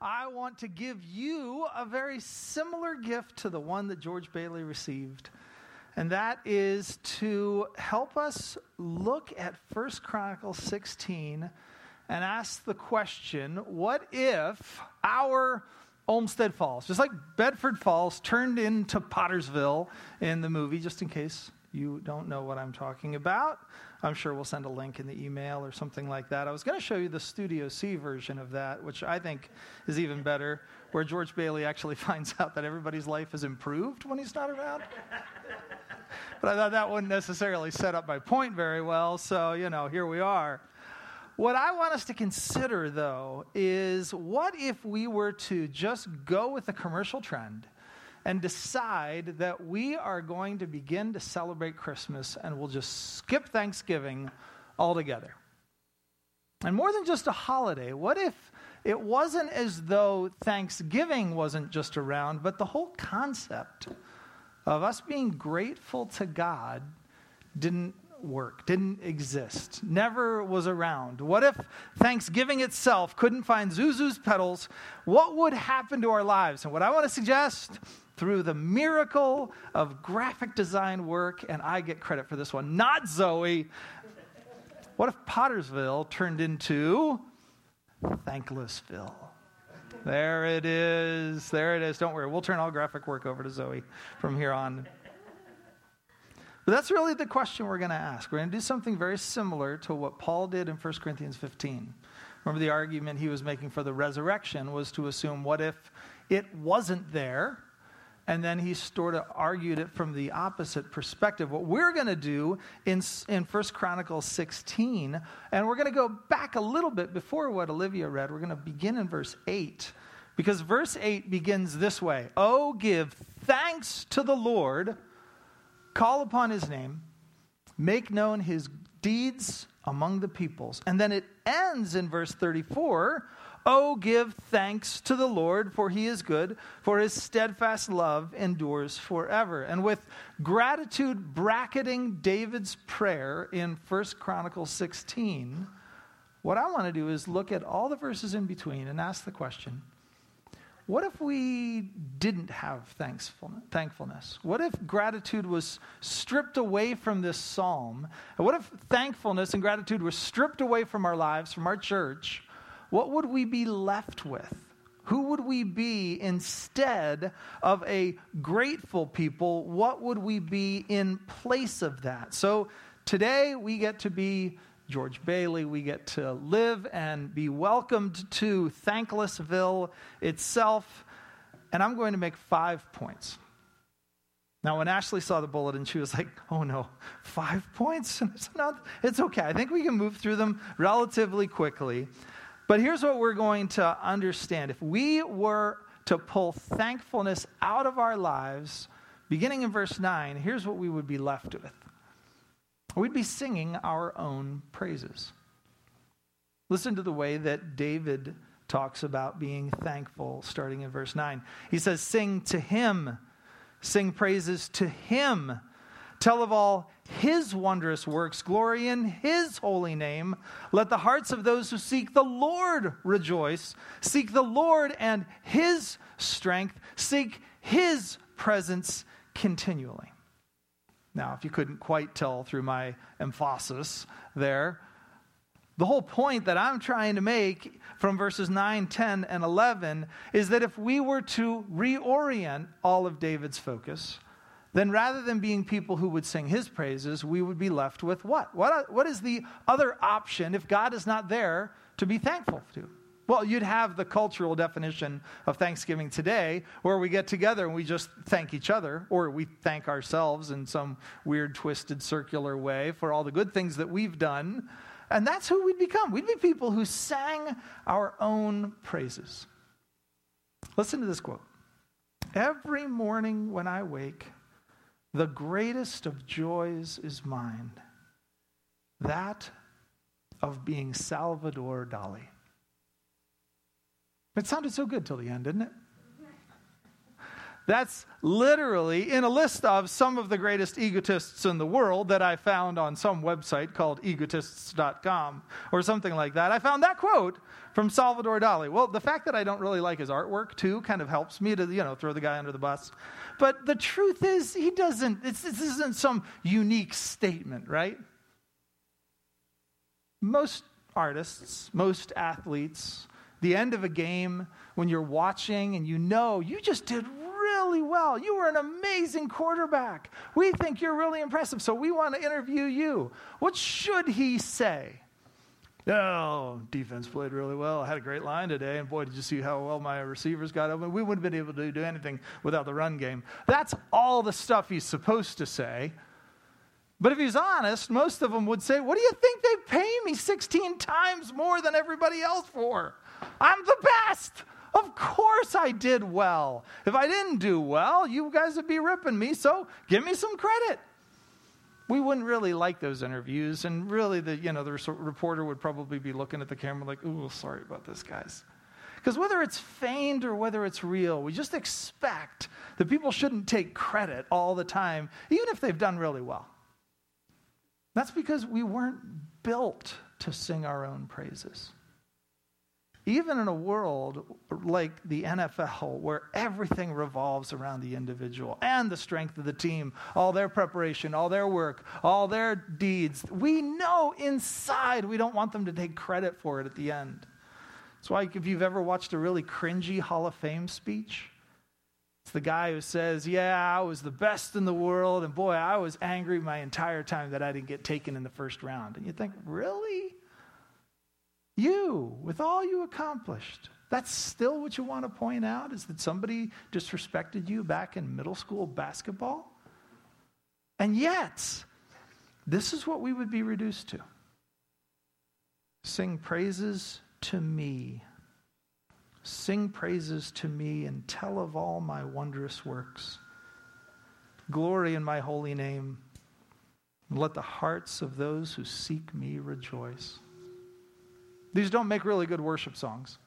I want to give you a very similar gift to the one that George Bailey received. And that is to help us look at 1 Chronicles 16 and ask the question what if our Olmsted Falls, just like Bedford Falls, turned into Pottersville in the movie, just in case you don't know what I'm talking about? I'm sure we'll send a link in the email or something like that. I was going to show you the Studio C version of that, which I think is even better, where George Bailey actually finds out that everybody's life is improved when he's not around. but I thought that wouldn't necessarily set up my point very well, so, you know, here we are. What I want us to consider, though, is what if we were to just go with the commercial trend and decide that we are going to begin to celebrate Christmas and we'll just skip Thanksgiving altogether? And more than just a holiday, what if it wasn't as though Thanksgiving wasn't just around, but the whole concept of us being grateful to God didn't work, didn't exist, never was around? What if Thanksgiving itself couldn't find Zuzu's petals? What would happen to our lives? And what I want to suggest through the miracle of graphic design work, and I get credit for this one, not Zoe. What if Pottersville turned into Thanklessville? There it is. There it is. Don't worry. We'll turn all graphic work over to Zoe from here on. But that's really the question we're going to ask. We're going to do something very similar to what Paul did in 1 Corinthians 15. Remember, the argument he was making for the resurrection was to assume what if it wasn't there? And then he sort of argued it from the opposite perspective. What we're going to do in, in 1 Chronicles 16, and we're going to go back a little bit before what Olivia read, we're going to begin in verse 8. Because verse 8 begins this way Oh, give thanks to the Lord call upon his name, make known his deeds among the peoples. And then it ends in verse 34 Oh, give thanks to the Lord, for he is good, for his steadfast love endures forever. And with gratitude bracketing David's prayer in 1 Chronicles 16, what I want to do is look at all the verses in between and ask the question what if we didn't have thankfulness? What if gratitude was stripped away from this psalm? And what if thankfulness and gratitude were stripped away from our lives, from our church? What would we be left with? Who would we be instead of a grateful people? What would we be in place of that? So today we get to be George Bailey, we get to live and be welcomed to Thanklessville itself. And I'm going to make five points. Now, when Ashley saw the bulletin, she was like, oh no, five points? And it's, not, it's okay. I think we can move through them relatively quickly. But here's what we're going to understand. If we were to pull thankfulness out of our lives, beginning in verse 9, here's what we would be left with we'd be singing our own praises. Listen to the way that David talks about being thankful, starting in verse 9. He says, Sing to him, sing praises to him. Tell of all his wondrous works, glory in his holy name. Let the hearts of those who seek the Lord rejoice. Seek the Lord and his strength, seek his presence continually. Now, if you couldn't quite tell through my emphasis there, the whole point that I'm trying to make from verses 9, 10, and 11 is that if we were to reorient all of David's focus, then rather than being people who would sing his praises, we would be left with what? What, what is the other option if God is not there to be thankful to? Well, you'd have the cultural definition of Thanksgiving today, where we get together and we just thank each other, or we thank ourselves in some weird, twisted, circular way for all the good things that we've done. And that's who we'd become. We'd be people who sang our own praises. Listen to this quote Every morning when I wake, the greatest of joys is mine, that of being Salvador Dali. It sounded so good till the end, didn't it? That's literally in a list of some of the greatest egotists in the world that I found on some website called egotists.com or something like that. I found that quote from Salvador Dali. Well, the fact that I don't really like his artwork too kind of helps me to, you know, throw the guy under the bus. But the truth is, he doesn't, this isn't some unique statement, right? Most artists, most athletes, the end of a game when you're watching and you know you just did really well. You were an amazing quarterback. We think you're really impressive, so we want to interview you. What should he say? Oh, defense played really well. I had a great line today, and boy, did you see how well my receivers got open? We wouldn't have been able to do anything without the run game. That's all the stuff he's supposed to say. But if he's honest, most of them would say, What do you think they pay me 16 times more than everybody else for? I'm the best. Of course I did well. If I didn't do well, you guys would be ripping me, so give me some credit. We wouldn't really like those interviews, and really, the you know the reporter would probably be looking at the camera like, "Ooh, sorry about this, guys." Because whether it's feigned or whether it's real, we just expect that people shouldn't take credit all the time, even if they've done really well. That's because we weren't built to sing our own praises. Even in a world like the NFL, where everything revolves around the individual and the strength of the team, all their preparation, all their work, all their deeds, we know inside we don't want them to take credit for it at the end. That's why, if you've ever watched a really cringy Hall of Fame speech, it's the guy who says, Yeah, I was the best in the world, and boy, I was angry my entire time that I didn't get taken in the first round. And you think, Really? You, with all you accomplished, that's still what you want to point out? Is that somebody disrespected you back in middle school basketball? And yet, this is what we would be reduced to sing praises to me Sing praises to me and tell of all my wondrous works. Glory in my holy name. And let the hearts of those who seek me rejoice. These don't make really good worship songs.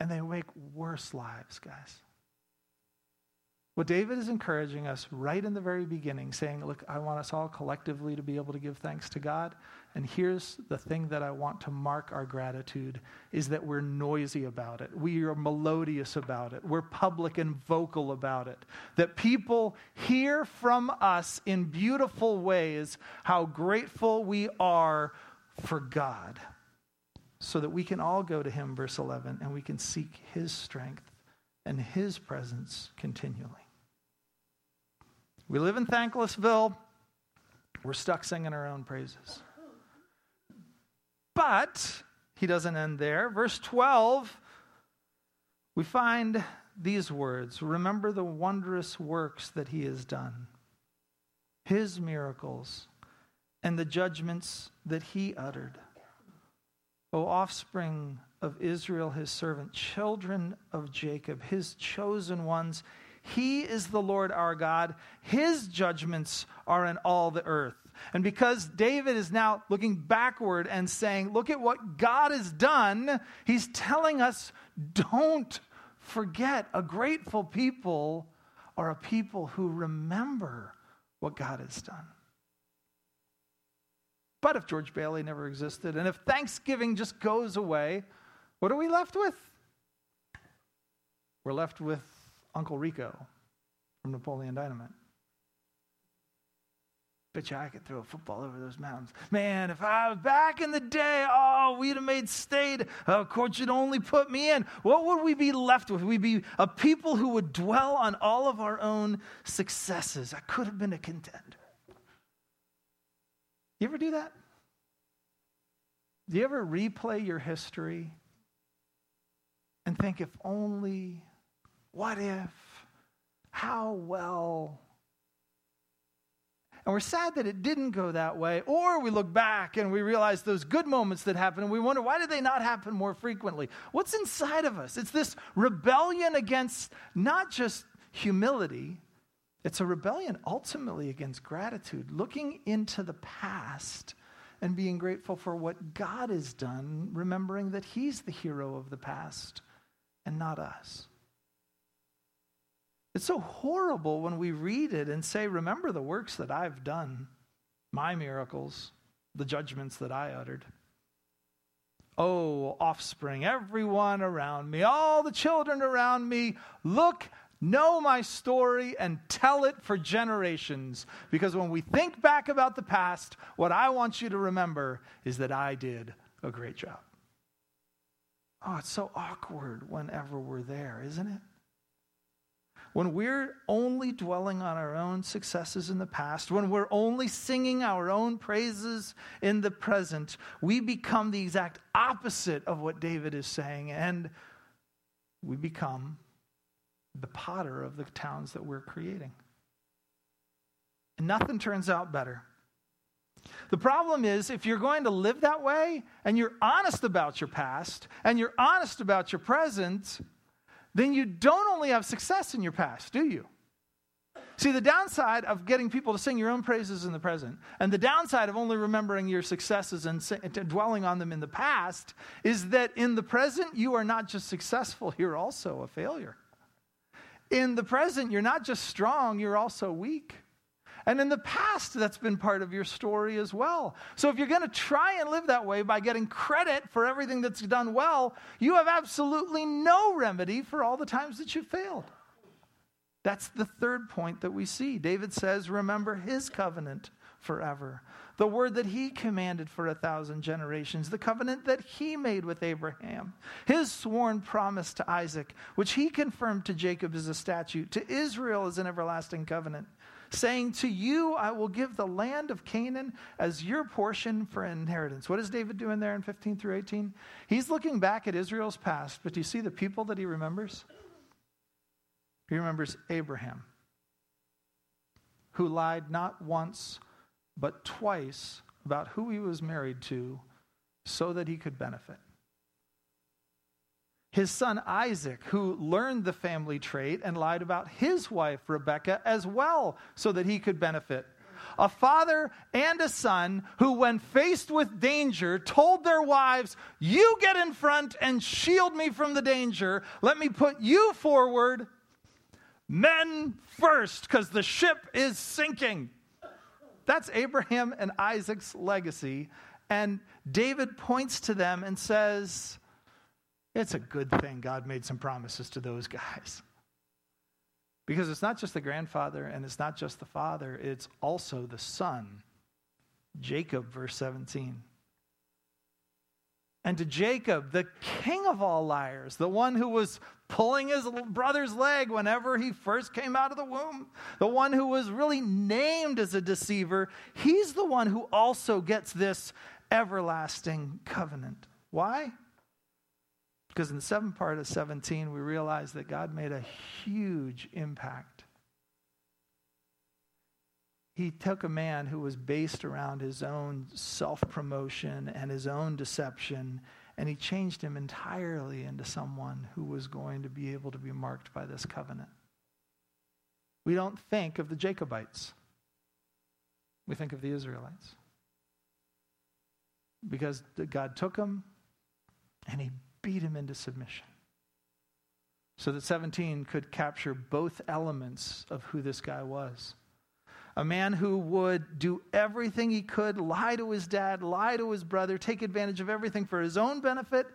And they make worse lives, guys. What David is encouraging us right in the very beginning, saying, Look, I want us all collectively to be able to give thanks to God. And here's the thing that I want to mark our gratitude is that we're noisy about it. We are melodious about it. We're public and vocal about it. That people hear from us in beautiful ways how grateful we are for God. So that we can all go to Him, verse 11, and we can seek His strength and His presence continually. We live in Thanklessville. We're stuck singing our own praises. But he doesn't end there. Verse 12, we find these words Remember the wondrous works that he has done, his miracles, and the judgments that he uttered. O offspring of Israel, his servant, children of Jacob, his chosen ones, he is the Lord our God. His judgments are in all the earth. And because David is now looking backward and saying, Look at what God has done, he's telling us, Don't forget. A grateful people are a people who remember what God has done. But if George Bailey never existed, and if Thanksgiving just goes away, what are we left with? We're left with Uncle Rico from Napoleon Dynamite. Bet you I could throw a football over those mountains. Man, if I was back in the day, oh, we'd have made state. Oh, court should only put me in. What would we be left with? We'd be a people who would dwell on all of our own successes. I could have been a contender. Do you ever do that? Do you ever replay your history and think, if only, what if, how well and we're sad that it didn't go that way. Or we look back and we realize those good moments that happened and we wonder, why did they not happen more frequently? What's inside of us? It's this rebellion against not just humility, it's a rebellion ultimately against gratitude, looking into the past and being grateful for what God has done, remembering that He's the hero of the past and not us. It's so horrible when we read it and say, Remember the works that I've done, my miracles, the judgments that I uttered. Oh, offspring, everyone around me, all the children around me, look, know my story, and tell it for generations. Because when we think back about the past, what I want you to remember is that I did a great job. Oh, it's so awkward whenever we're there, isn't it? when we're only dwelling on our own successes in the past, when we're only singing our own praises in the present, we become the exact opposite of what David is saying, and we become the potter of the towns that we're creating. And nothing turns out better. The problem is, if you're going to live that way and you're honest about your past and you're honest about your present, then you don't only have success in your past, do you? See, the downside of getting people to sing your own praises in the present, and the downside of only remembering your successes and dwelling on them in the past, is that in the present, you are not just successful, you're also a failure. In the present, you're not just strong, you're also weak. And in the past, that's been part of your story as well. So if you're going to try and live that way by getting credit for everything that's done well, you have absolutely no remedy for all the times that you failed. That's the third point that we see. David says, Remember his covenant forever. The word that he commanded for a thousand generations, the covenant that he made with Abraham, his sworn promise to Isaac, which he confirmed to Jacob as a statute, to Israel as an everlasting covenant saying, To you I will give the land of Canaan as your portion for inheritance. What is David doing there in 15 through 18? He's looking back at Israel's past, but do you see the people that he remembers? He remembers Abraham, who lied not once, but twice about who he was married to so that he could benefit his son Isaac, who learned the family trait and lied about his wife Rebekah as well so that he could benefit. A father and a son who, when faced with danger, told their wives, You get in front and shield me from the danger. Let me put you forward. Men first, because the ship is sinking. That's Abraham and Isaac's legacy. And David points to them and says, it's a good thing God made some promises to those guys. Because it's not just the grandfather and it's not just the father, it's also the son. Jacob, verse 17. And to Jacob, the king of all liars, the one who was pulling his brother's leg whenever he first came out of the womb, the one who was really named as a deceiver, he's the one who also gets this everlasting covenant. Why? Because in the seventh part of 17, we realize that God made a huge impact. He took a man who was based around his own self promotion and his own deception, and he changed him entirely into someone who was going to be able to be marked by this covenant. We don't think of the Jacobites, we think of the Israelites. Because God took them and he beat him into submission. So that 17 could capture both elements of who this guy was. A man who would do everything he could, lie to his dad, lie to his brother, take advantage of everything for his own benefit,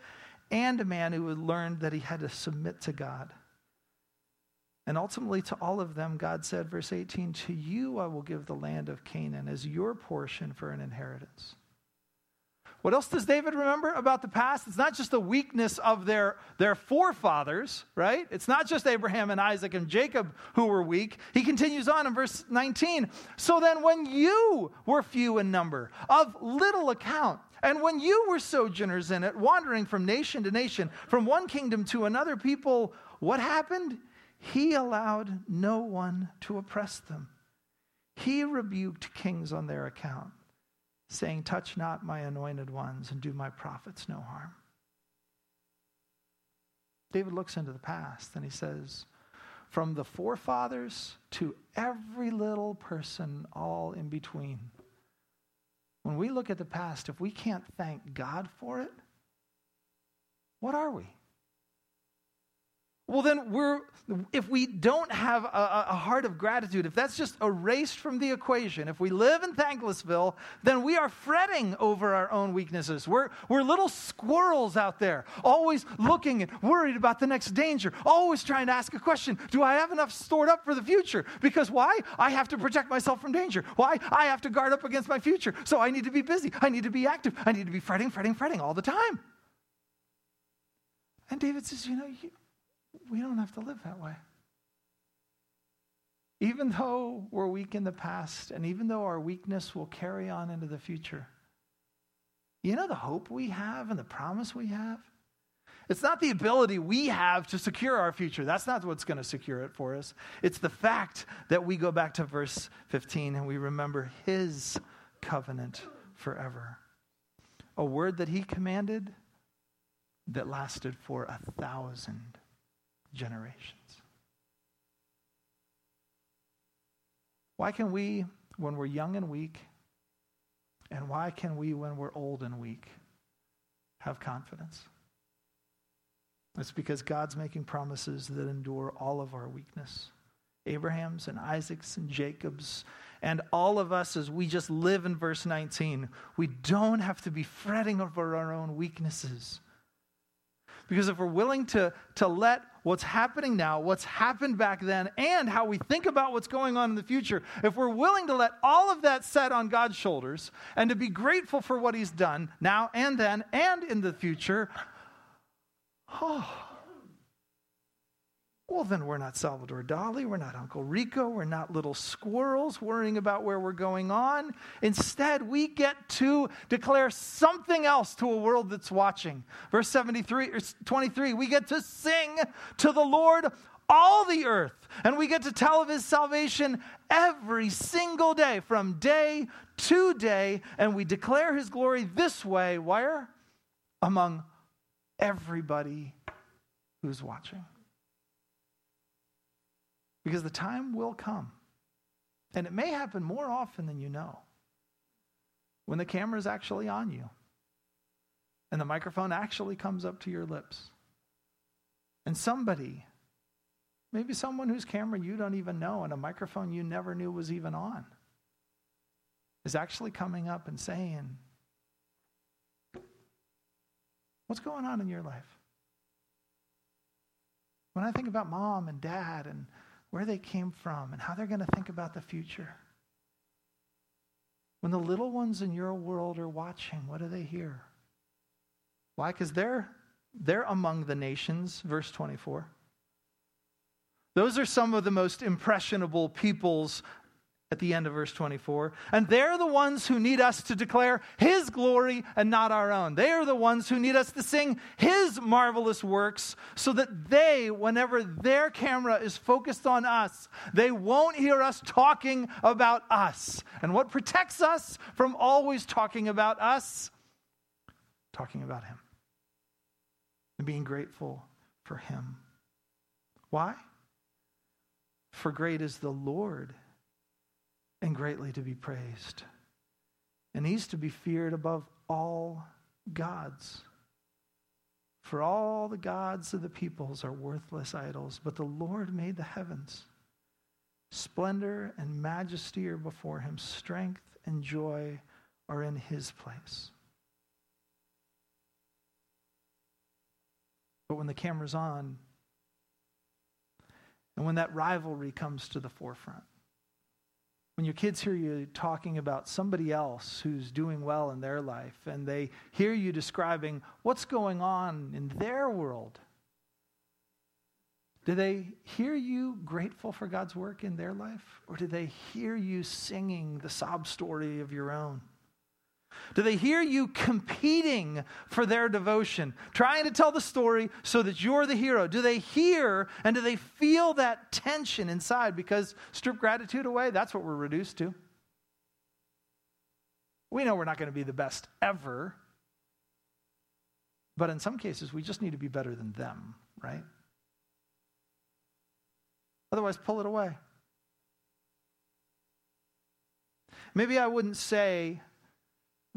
and a man who had learned that he had to submit to God. And ultimately, to all of them, God said, verse 18, To you I will give the land of Canaan as your portion for an inheritance. What else does David remember about the past? It's not just the weakness of their, their forefathers, right? It's not just Abraham and Isaac and Jacob who were weak. He continues on in verse 19. So then, when you were few in number, of little account, and when you were sojourners in it, wandering from nation to nation, from one kingdom to another people, what happened? He allowed no one to oppress them. He rebuked kings on their account saying, Touch not my anointed ones and do my prophets no harm. David looks into the past and he says, From the forefathers to every little person, all in between. When we look at the past, if we can't thank God for it, what are we? Well, then we're, if we don't have a, a, heart of gratitude, if that's just erased from the equation, if we live in Thanklessville, then we are fretting over our own weaknesses. We're, we're little squirrels out there, always looking and worried about the next danger, always trying to ask a question Do I have enough stored up for the future? Because why? I have to protect myself from danger. Why? I have to guard up against my future. So I need to be busy. I need to be active. I need to be fretting, fretting, fretting all the time. And David says, You know, you, we don't have to live that way. Even though we're weak in the past, and even though our weakness will carry on into the future, you know the hope we have and the promise we have? It's not the ability we have to secure our future. That's not what's going to secure it for us. It's the fact that we go back to verse 15 and we remember his covenant forever. A word that he commanded that lasted for a thousand generations. Why can we, when we're young and weak, and why can we, when we're old and weak, have confidence? It's because God's making promises that endure all of our weakness. Abraham's and Isaac's and Jacob's and all of us as we just live in verse 19. We don't have to be fretting over our own weaknesses. Because if we're willing to, to let what's happening now, what's happened back then, and how we think about what's going on in the future, if we're willing to let all of that set on God's shoulders and to be grateful for what He's done now and then and in the future, oh, well, then we're not Salvador Dali, we're not Uncle Rico, we're not little squirrels worrying about where we're going on. Instead, we get to declare something else to a world that's watching. Verse 73 er, or 23, we get to sing to the Lord all the earth, and we get to tell of his salvation every single day, from day to day, and we declare his glory this way, where? Among everybody who's watching. Because the time will come, and it may happen more often than you know, when the camera is actually on you and the microphone actually comes up to your lips. And somebody, maybe someone whose camera you don't even know and a microphone you never knew was even on, is actually coming up and saying, What's going on in your life? When I think about mom and dad and where they came from and how they're going to think about the future. When the little ones in your world are watching, what do they hear? Why? Because they're, they're among the nations, verse 24. Those are some of the most impressionable peoples at the end of verse 24. And they're the ones who need us to declare His glory and not our own. They are the ones who need us to sing His marvelous works so that they, whenever their camera is focused on us, they won't hear us talking about us. And what protects us from always talking about us? Talking about Him and being grateful for Him. Why? For great is the Lord and greatly to be praised. And he's to be feared above all gods. For all the gods of the peoples are worthless idols, but the Lord made the heavens. Splendor and majesty are before him, strength and joy are in his place. But when the camera's on, and when that rivalry comes to the forefront, when your kids hear you talking about somebody else who's doing well in their life and they hear you describing what's going on in their world, do they hear you grateful for God's work in their life? Or do they hear you singing the sob story of your own? Do they hear you competing for their devotion, trying to tell the story so that you're the hero? Do they hear and do they feel that tension inside? Because strip gratitude away, that's what we're reduced to. We know we're not going to be the best ever, but in some cases, we just need to be better than them, right? Otherwise, pull it away. Maybe I wouldn't say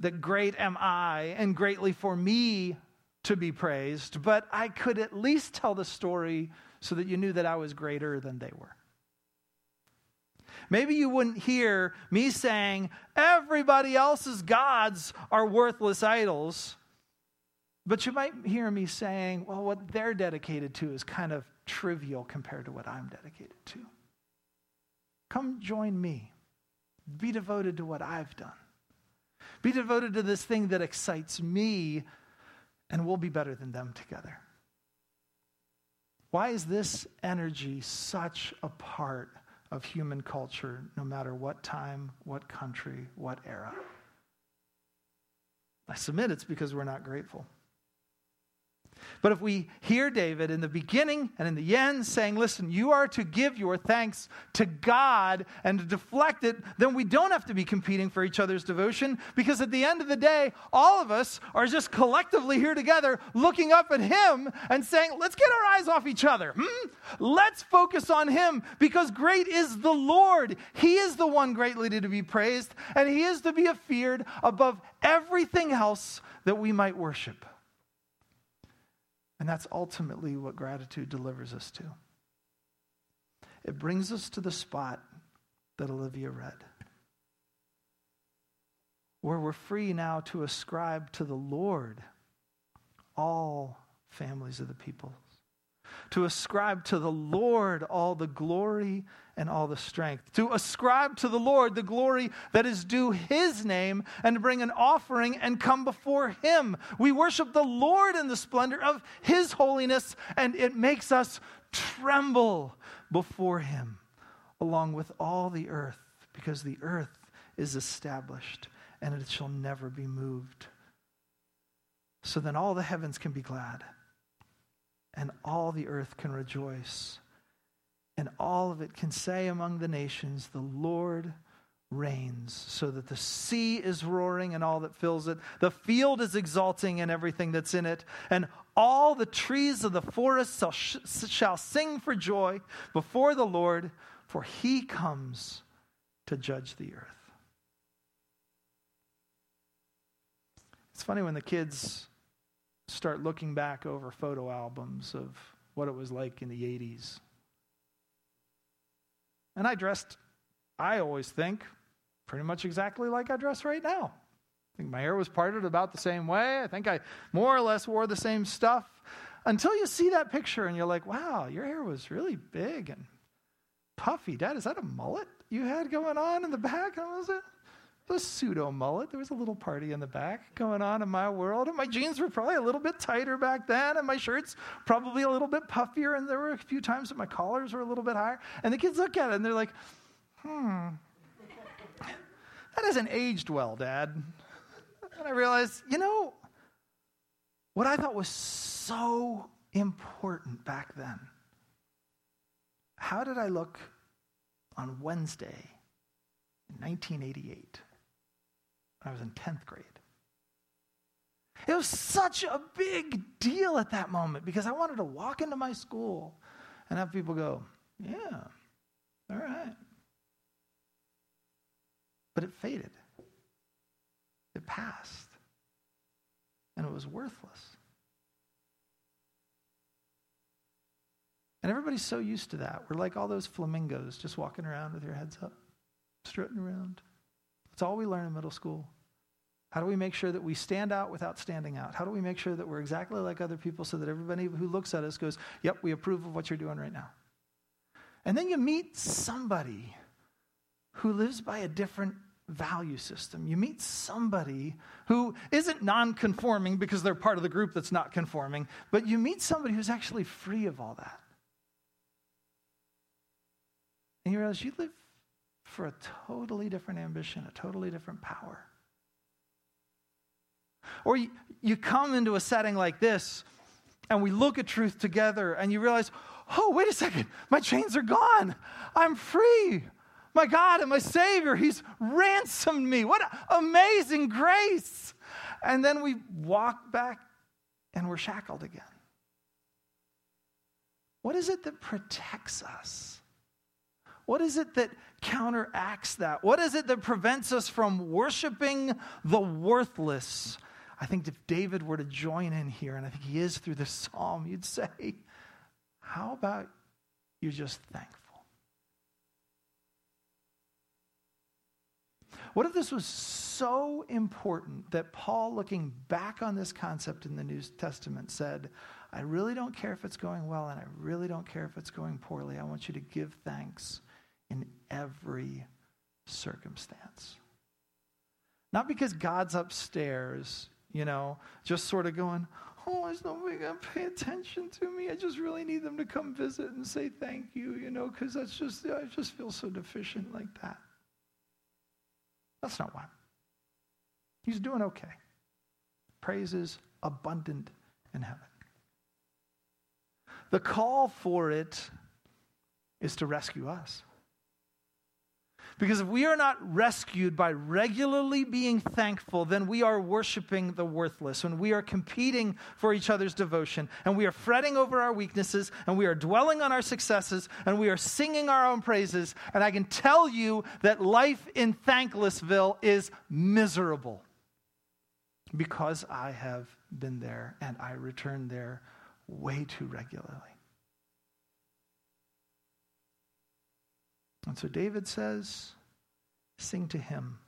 that great am I and greatly for me to be praised, but I could at least tell the story so that you knew that I was greater than they were. Maybe you wouldn't hear me saying, everybody else's gods are worthless idols. But you might hear me saying, well, what they're dedicated to is kind of trivial compared to what I'm dedicated to. Come join me. Be devoted to what I've done. Be devoted to this thing that excites me, and we'll be better than them together. Why is this energy such a part of human culture, no matter what time, what country, what era? I submit it's because we're not grateful. But if we hear David in the beginning and in the end saying, listen, you are to give your thanks to God and to deflect it, then we don't have to be competing for each other's devotion because at the end of the day, all of us are just collectively here together looking up at Him and saying, let's get our eyes off each other. Hmm? Let's focus on Him because great is the Lord. He is the one greatly to be praised and He is to be feared above everything else that we might worship. And that's ultimately what gratitude delivers us to. It brings us to the spot that Olivia read, where we're free now to ascribe to the Lord all families of the people to ascribe to the Lord all the glory and all the strength, to ascribe to the Lord the glory that is due his name, and to bring an offering and come before him. We worship the Lord in the splendor of his holiness, and it makes us tremble before him, along with all the earth, because the earth is established and it shall never be moved. So then all the heavens can be glad and all the earth can rejoice. And all of it can say among the nations, The Lord reigns, so that the sea is roaring and all that fills it. The field is exulting and everything that's in it. And all the trees of the forest shall, shall sing for joy before the Lord, for he comes to judge the earth. It's funny when the kids start looking back over photo albums of what it was like in the 80s. And I dressed, I always think, pretty much exactly like I dress right now. I think my hair was parted about the same way. I think I more or less wore the same stuff until you see that picture and you're like, wow, your hair was really big and puffy. Dad, is that a mullet you had going on in the back? Was it? A pseudo mullet. There was a little party in the back going on in my world. And my jeans were probably a little bit tighter back then, and my shirts probably a little bit puffier. And there were a few times that my collars were a little bit higher. And the kids look at it and they're like, hmm, that hasn't aged well, Dad. And I realized, you know, what I thought was so important back then. How did I look on Wednesday in 1988? I was in 10th grade. It was such a big deal at that moment because I wanted to walk into my school and have people go, Yeah, all right. But it faded, it passed, and it was worthless. And everybody's so used to that. We're like all those flamingos just walking around with your heads up, strutting around. That's all we learn in middle school. How do we make sure that we stand out without standing out? How do we make sure that we're exactly like other people so that everybody who looks at us goes, Yep, we approve of what you're doing right now? And then you meet somebody who lives by a different value system. You meet somebody who isn't non conforming because they're part of the group that's not conforming, but you meet somebody who's actually free of all that. And you realize you live for a totally different ambition, a totally different power. Or you, you come into a setting like this and we look at truth together and you realize, oh, wait a second, my chains are gone. I'm free. My God and my Savior, He's ransomed me. What amazing grace. And then we walk back and we're shackled again. What is it that protects us? What is it that counteracts that? What is it that prevents us from worshiping the worthless? I think if David were to join in here, and I think he is through this psalm, you'd say, How about you're just thankful? What if this was so important that Paul, looking back on this concept in the New Testament, said, I really don't care if it's going well and I really don't care if it's going poorly. I want you to give thanks in every circumstance. Not because God's upstairs, you know, just sort of going, oh, there's nobody going to pay attention to me. I just really need them to come visit and say thank you, you know, because that's just, I just feel so deficient like that. That's not why. He's doing okay. Praise is abundant in heaven. The call for it is to rescue us. Because if we are not rescued by regularly being thankful, then we are worshiping the worthless. When we are competing for each other's devotion, and we are fretting over our weaknesses, and we are dwelling on our successes, and we are singing our own praises, and I can tell you that life in Thanklessville is miserable. Because I have been there and I return there way too regularly. And so David says, Sing to him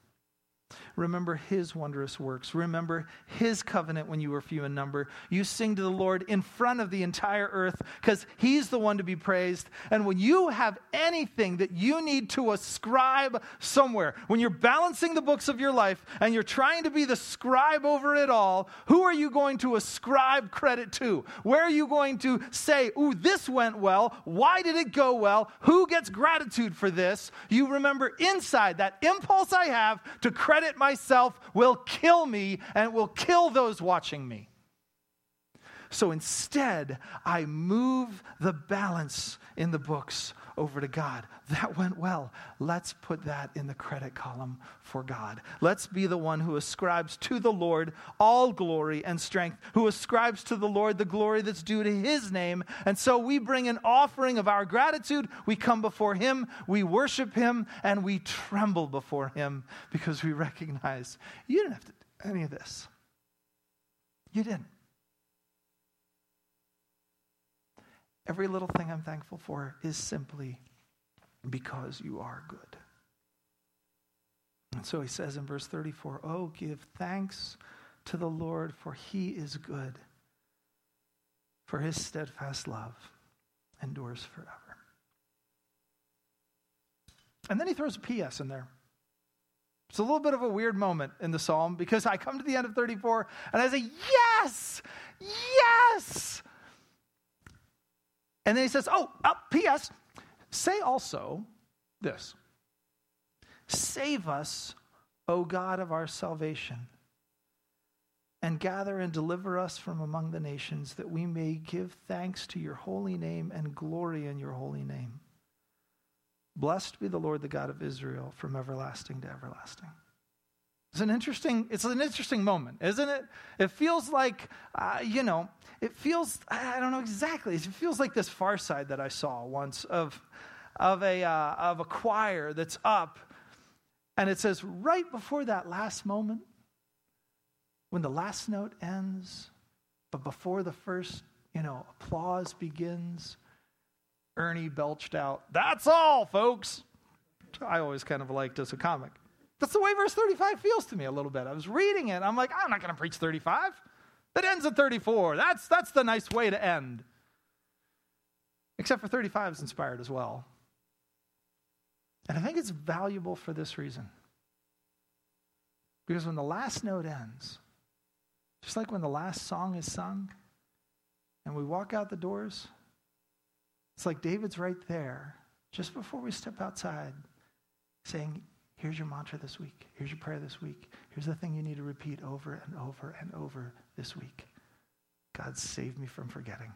Remember his wondrous works. Remember his covenant when you were few in number. You sing to the Lord in front of the entire earth because he's the one to be praised. And when you have anything that you need to ascribe somewhere, when you're balancing the books of your life and you're trying to be the scribe over it all, who are you going to ascribe credit to? Where are you going to say, Ooh, this went well? Why did it go well? Who gets gratitude for this? You remember inside that impulse I have to credit myself will kill me and will kill those watching me. So instead, I move the balance in the books over to God. That went well. Let's put that in the credit column for God. Let's be the one who ascribes to the Lord all glory and strength, who ascribes to the Lord the glory that's due to his name. And so we bring an offering of our gratitude. We come before him, we worship him, and we tremble before him because we recognize you didn't have to do any of this. You didn't. Every little thing I'm thankful for is simply because you are good. And so he says in verse 34 Oh, give thanks to the Lord, for he is good, for his steadfast love endures forever. And then he throws a PS in there. It's a little bit of a weird moment in the psalm because I come to the end of 34 and I say, Yes, yes. And then he says, Oh, uh, P.S. Say also this Save us, O God of our salvation, and gather and deliver us from among the nations, that we may give thanks to your holy name and glory in your holy name. Blessed be the Lord, the God of Israel, from everlasting to everlasting. It's an interesting, it's an interesting moment, isn't it? It feels like, uh, you know, it feels, I don't know exactly, it feels like this far side that I saw once of, of, a, uh, of a choir that's up. And it says, right before that last moment, when the last note ends, but before the first, you know, applause begins, Ernie belched out, That's all, folks. I always kind of liked as a comic. That's the way verse 35 feels to me a little bit. I was reading it. I'm like, I'm not going to preach 35. It ends at 34. That's, that's the nice way to end. Except for 35 is inspired as well. And I think it's valuable for this reason. Because when the last note ends, just like when the last song is sung and we walk out the doors, it's like David's right there just before we step outside saying, Here's your mantra this week. Here's your prayer this week. Here's the thing you need to repeat over and over and over this week. God, save me from forgetting.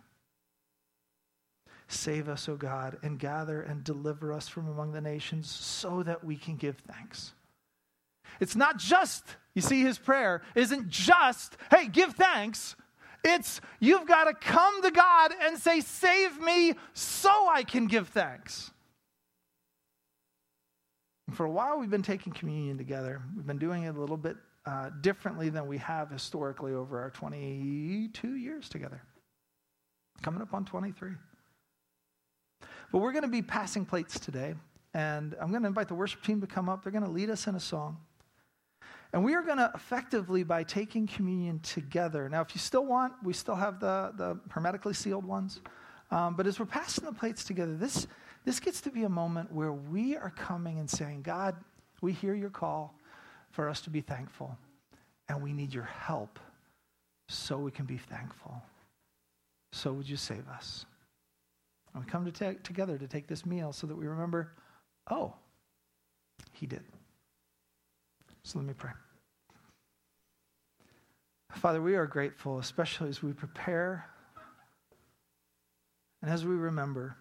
Save us, O God, and gather and deliver us from among the nations so that we can give thanks. It's not just, you see, his prayer isn't just, hey, give thanks. It's, you've got to come to God and say, save me so I can give thanks. For a while, we've been taking communion together. We've been doing it a little bit uh, differently than we have historically over our 22 years together. Coming up on 23. But we're going to be passing plates today. And I'm going to invite the worship team to come up. They're going to lead us in a song. And we are going to effectively, by taking communion together. Now, if you still want, we still have the, the hermetically sealed ones. Um, but as we're passing the plates together, this, this gets to be a moment where we are coming and saying, God, we hear your call for us to be thankful, and we need your help so we can be thankful. So would you save us? And we come to take, together to take this meal so that we remember, oh, he did. So let me pray. Father, we are grateful, especially as we prepare and as we remember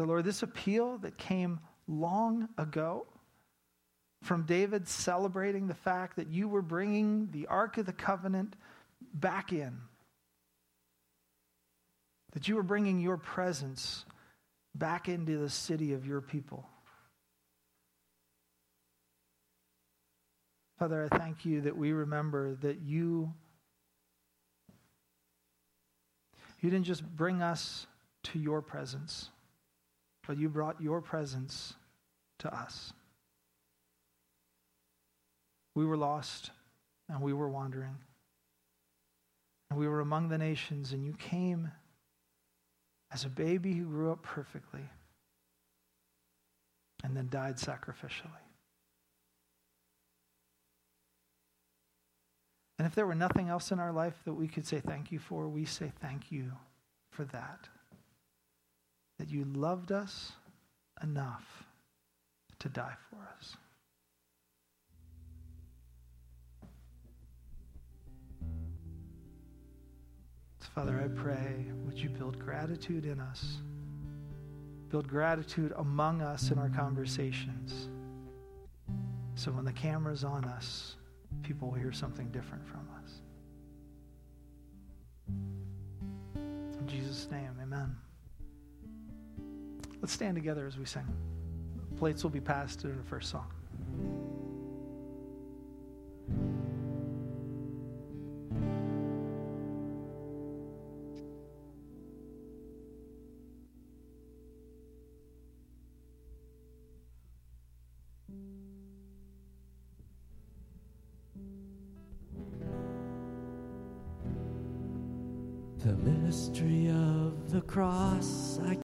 the Lord, this appeal that came long ago from David celebrating the fact that you were bringing the Ark of the Covenant back in, that you were bringing your presence back into the city of your people. Father, I thank you that we remember that you you didn't just bring us to your presence, but you brought your presence to us. We were lost and we were wandering. And we were among the nations, and you came as a baby who grew up perfectly and then died sacrificially. And if there were nothing else in our life that we could say thank you for, we say thank you for that. You loved us enough to die for us. Father, I pray, would you build gratitude in us? Build gratitude among us in our conversations. So when the camera's on us, people will hear something different from us. In Jesus' name, amen. Let's stand together as we sing. Plates will be passed in the first song.